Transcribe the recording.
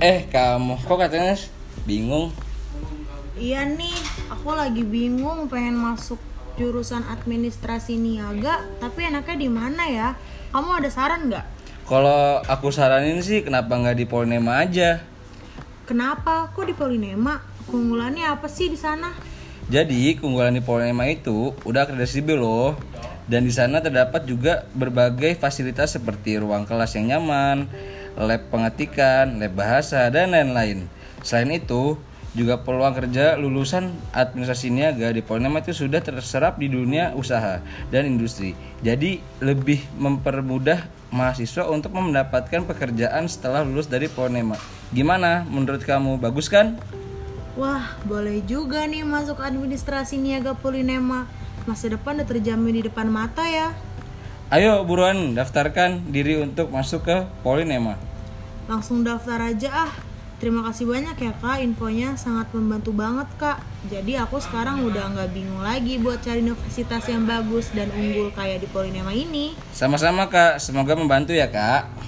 Eh kamu kok katanya bingung? Iya nih, aku lagi bingung pengen masuk jurusan administrasi niaga, tapi enaknya di mana ya? Kamu ada saran nggak? Kalau aku saranin sih kenapa nggak di Polnema aja? Kenapa? Kok di Polinema? Keunggulannya apa sih di sana? Jadi keunggulan di Polnema itu udah akreditasi B loh. Dan di sana terdapat juga berbagai fasilitas seperti ruang kelas yang nyaman, lab pengetikan, lab bahasa, dan lain-lain. Selain itu, juga peluang kerja lulusan administrasi niaga di Polnema itu sudah terserap di dunia usaha dan industri. Jadi lebih mempermudah mahasiswa untuk mendapatkan pekerjaan setelah lulus dari Polnema. Gimana menurut kamu? Bagus kan? Wah, boleh juga nih masuk administrasi niaga Polinema. Masa depan udah terjamin di depan mata ya. Ayo buruan daftarkan diri untuk masuk ke Polnema. Langsung daftar aja ah. Terima kasih banyak ya kak, infonya sangat membantu banget kak. Jadi aku sekarang udah nggak bingung lagi buat cari universitas yang bagus dan unggul kayak di Polinema ini. Sama-sama kak, semoga membantu ya kak.